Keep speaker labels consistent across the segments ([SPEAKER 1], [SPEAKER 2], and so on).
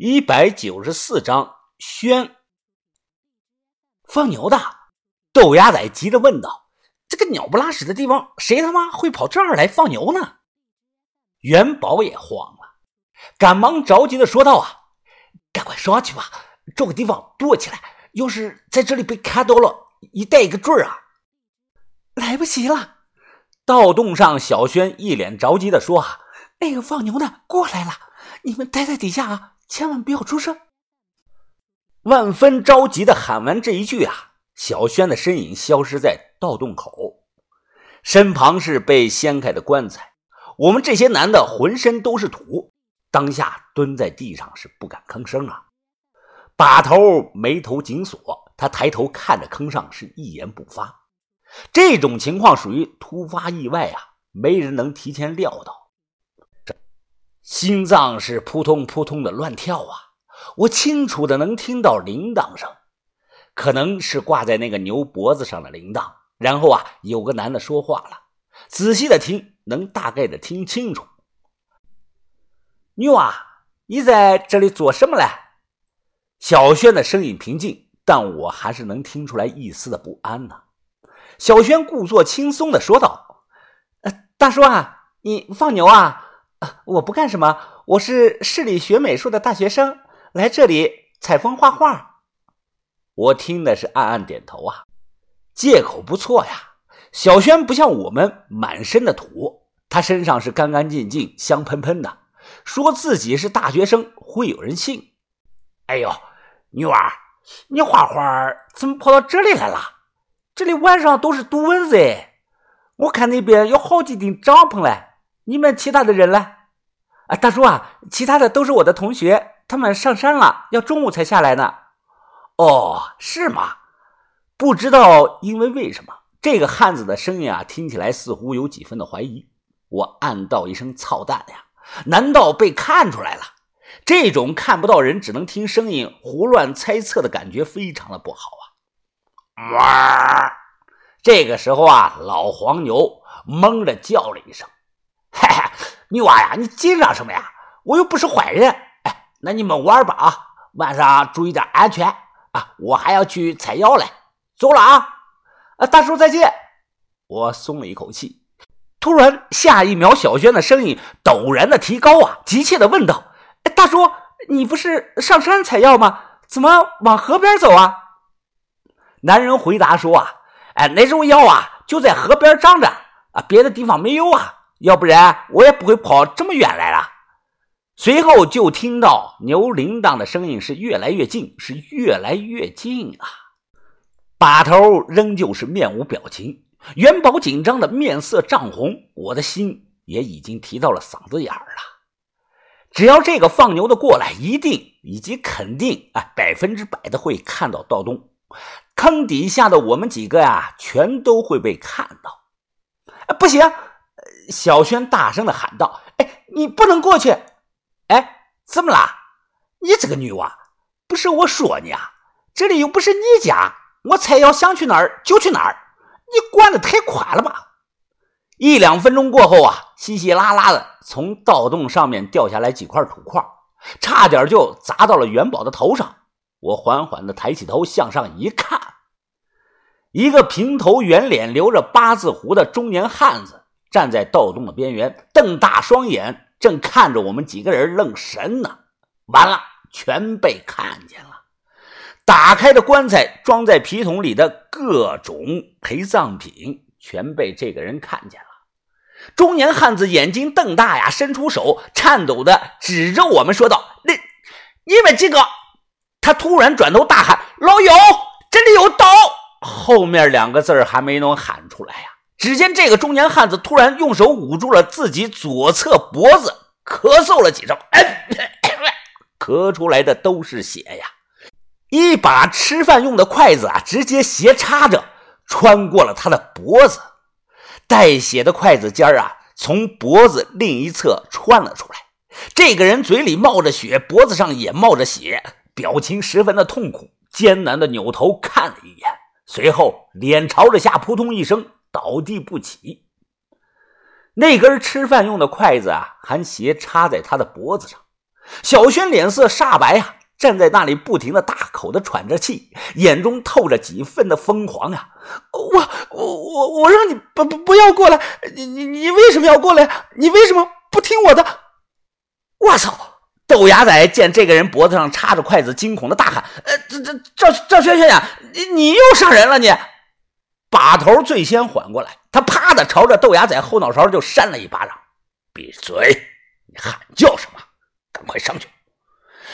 [SPEAKER 1] 一百九十四章宣放牛的豆芽仔急着问道：“这个鸟不拉屎的地方，谁他妈会跑这儿来放牛呢？”元宝也慌了，赶忙着急的说道：“啊，赶快上去吧，找个地方躲起来。要是在这里被看到了，一带一个准啊！”
[SPEAKER 2] 来不及了，
[SPEAKER 1] 盗洞上小轩一脸着急的说：“啊，
[SPEAKER 2] 那个放牛的过来了，你们待在底下啊。”千万不要出声！
[SPEAKER 1] 万分着急的喊完这一句啊，小轩的身影消失在盗洞口，身旁是被掀开的棺材。我们这些男的浑身都是土，当下蹲在地上是不敢吭声啊。把头眉头紧锁，他抬头看着坑上，是一言不发。这种情况属于突发意外啊，没人能提前料到。心脏是扑通扑通的乱跳啊！我清楚的能听到铃铛声，可能是挂在那个牛脖子上的铃铛。然后啊，有个男的说话了，仔细的听，能大概的听清楚。
[SPEAKER 2] 牛啊，你在这里做什么嘞？
[SPEAKER 1] 小轩的声音平静，但我还是能听出来一丝的不安呢。小轩故作轻松的说道：“
[SPEAKER 2] 呃，大叔啊，你放牛啊？”我不干什么，我是市里学美术的大学生，来这里采风画画。
[SPEAKER 1] 我听的是暗暗点头啊，借口不错呀。小轩不像我们满身的土，他身上是干干净净、香喷喷的，说自己是大学生会有人信。
[SPEAKER 3] 哎呦，女娃，你画画怎么跑到这里来了？这里晚上都是毒蚊子！我看那边有好几顶帐篷嘞。你们其他的人呢？
[SPEAKER 2] 啊，大叔啊，其他的都是我的同学，他们上山了，要中午才下来呢。
[SPEAKER 1] 哦，是吗？不知道因为为什么，这个汉子的声音啊，听起来似乎有几分的怀疑。我暗道一声操蛋呀！难道被看出来了？这种看不到人，只能听声音胡乱猜测的感觉，非常的不好啊！哇！这个时候啊，老黄牛懵着叫了一声。嘿嘿，女娃呀，你紧张什么呀？我又不是坏人。哎，那你们玩吧啊，晚上注意点安全啊！我还要去采药嘞，走了啊！
[SPEAKER 2] 啊，大叔再见。
[SPEAKER 1] 我松了一口气。突然，下一秒，小轩的声音陡然的提高啊，急切的问道：“
[SPEAKER 2] 哎，大叔，你不是上山采药吗？怎么往河边走啊？”
[SPEAKER 1] 男人回答说：“啊，哎，那种药啊，就在河边长着啊，别的地方没有啊。”要不然我也不会跑这么远来了。随后就听到牛铃铛的声音是越来越近，是越来越近啊！把头仍旧是面无表情，元宝紧张的面色涨红，我的心也已经提到了嗓子眼儿了。只要这个放牛的过来，一定以及肯定啊，百分之百的会看到盗洞坑底下的我们几个呀，全都会被看到。
[SPEAKER 2] 不行！小轩大声的喊道：“哎，你不能过去！
[SPEAKER 1] 哎，怎么啦？你这个女娃，不是我说你啊，这里又不是你家，我才要想去哪儿就去哪儿，你管的太宽了吧？”一两分钟过后啊，稀稀拉拉的从盗洞上面掉下来几块土块，差点就砸到了元宝的头上。我缓缓的抬起头向上一看，一个平头圆脸、留着八字胡的中年汉子。站在盗洞的边缘，瞪大双眼，正看着我们几个人愣神呢。完了，全被看见了。打开的棺材，装在皮桶里的各种陪葬品，全被这个人看见了。中年汉子眼睛瞪大呀，伸出手，颤抖的指着我们说道：“你、你们几个！”他突然转头大喊：“老友，这里有刀！”后面两个字还没能喊出来呀。只见这个中年汉子突然用手捂住了自己左侧脖子，咳嗽了几声，咳出来的都是血呀！一把吃饭用的筷子啊，直接斜插着穿过了他的脖子，带血的筷子尖啊，从脖子另一侧穿了出来。这个人嘴里冒着血，脖子上也冒着血，表情十分的痛苦，艰难的扭头看了一眼，随后脸朝着下，扑通一声。倒地不起，那根吃饭用的筷子啊，还斜插在他的脖子上。小轩脸色煞白呀，站在那里不停的大口的喘着气，眼中透着几分的疯狂呀！
[SPEAKER 2] 我我我我让你不不不要过来，你你你为什么要过来？你为什么不听我的？
[SPEAKER 1] 我操！豆芽仔见这个人脖子上插着筷子，惊恐的大喊：“呃，这这赵赵轩轩呀，你你又伤人了！你！”把头最先缓过来，他啪的朝着豆芽仔后脑勺就扇了一巴掌：“闭嘴！你喊叫什么？赶快上去！”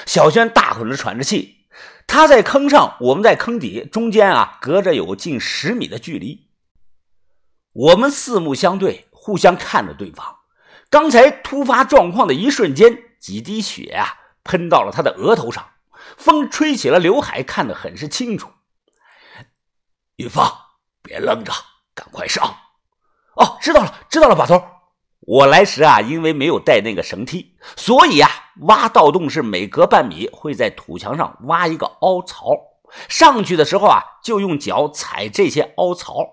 [SPEAKER 1] 小轩大口的喘着气，他在坑上，我们在坑底，中间啊隔着有近十米的距离。我们四目相对，互相看着对方。刚才突发状况的一瞬间。几滴血啊，喷到了他的额头上，风吹起了刘海，看得很是清楚。
[SPEAKER 3] 玉芳，别愣着，赶快上！
[SPEAKER 1] 哦，知道了，知道了，把头。我来时啊，因为没有带那个绳梯，所以啊，挖盗洞是每隔半米会在土墙上挖一个凹槽，上去的时候啊，就用脚踩这些凹槽。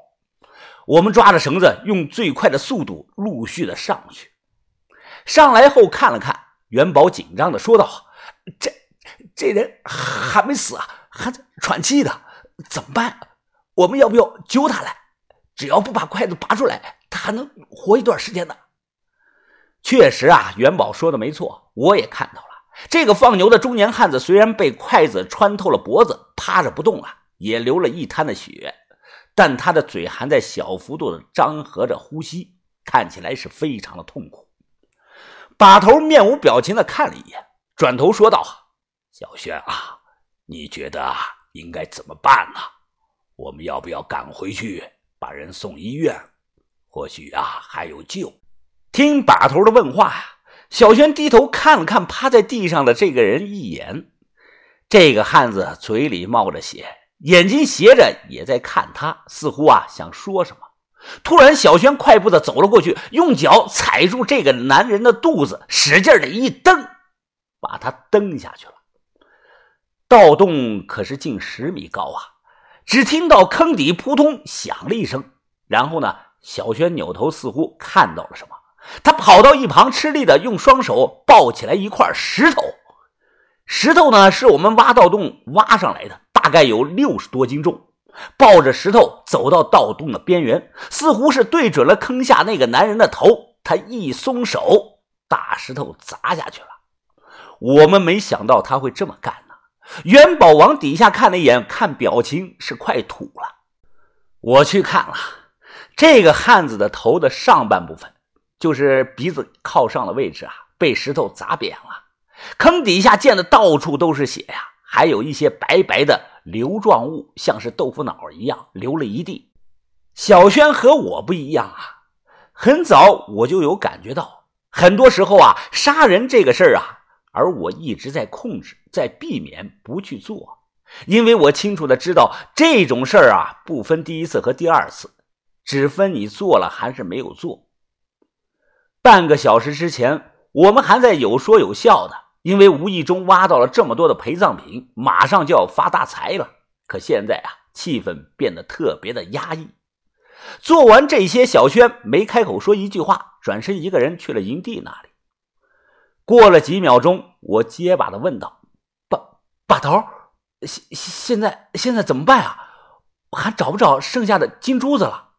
[SPEAKER 1] 我们抓着绳子，用最快的速度陆续的上去。上来后看了看。元宝紧张的说道：“这这人还没死啊，还在喘气呢，怎么办？我们要不要揪他来？只要不把筷子拔出来，他还能活一段时间的。”确实啊，元宝说的没错，我也看到了。这个放牛的中年汉子虽然被筷子穿透了脖子，趴着不动了，也流了一滩的血，但他的嘴还在小幅度的张合着呼吸，看起来是非常的痛苦。把头面无表情的看了一眼，转头说道：“
[SPEAKER 3] 小轩啊，你觉得应该怎么办呢？我们要不要赶回去把人送医院？或许啊还有救。”
[SPEAKER 1] 听把头的问话，小轩低头看了看趴在地上的这个人一眼。这个汉子嘴里冒着血，眼睛斜着，也在看他，似乎啊想说什么。突然，小轩快步的走了过去，用脚踩住这个男人的肚子，使劲的一蹬，把他蹬下去了。盗洞可是近十米高啊！只听到坑底扑通响了一声，然后呢，小轩扭头，似乎看到了什么，他跑到一旁，吃力的用双手抱起来一块石头。石头呢，是我们挖盗洞挖上来的，大概有六十多斤重。抱着石头走到盗洞的边缘，似乎是对准了坑下那个男人的头。他一松手，大石头砸下去了。我们没想到他会这么干呢。元宝往底下看了一眼，看表情是快吐了。我去看了这个汉子的头的上半部分，就是鼻子靠上的位置啊，被石头砸扁了。坑底下溅的到处都是血呀，还有一些白白的。流状物像是豆腐脑一样流了一地。小轩和我不一样啊，很早我就有感觉到，很多时候啊，杀人这个事儿啊，而我一直在控制，在避免不去做，因为我清楚的知道这种事儿啊，不分第一次和第二次，只分你做了还是没有做。半个小时之前，我们还在有说有笑的。因为无意中挖到了这么多的陪葬品，马上就要发大财了。可现在啊，气氛变得特别的压抑。做完这些，小轩没开口说一句话，转身一个人去了营地那里。过了几秒钟，我结巴的问道：“把头，现现在现在怎么办啊？还找不找剩下的金珠子了？”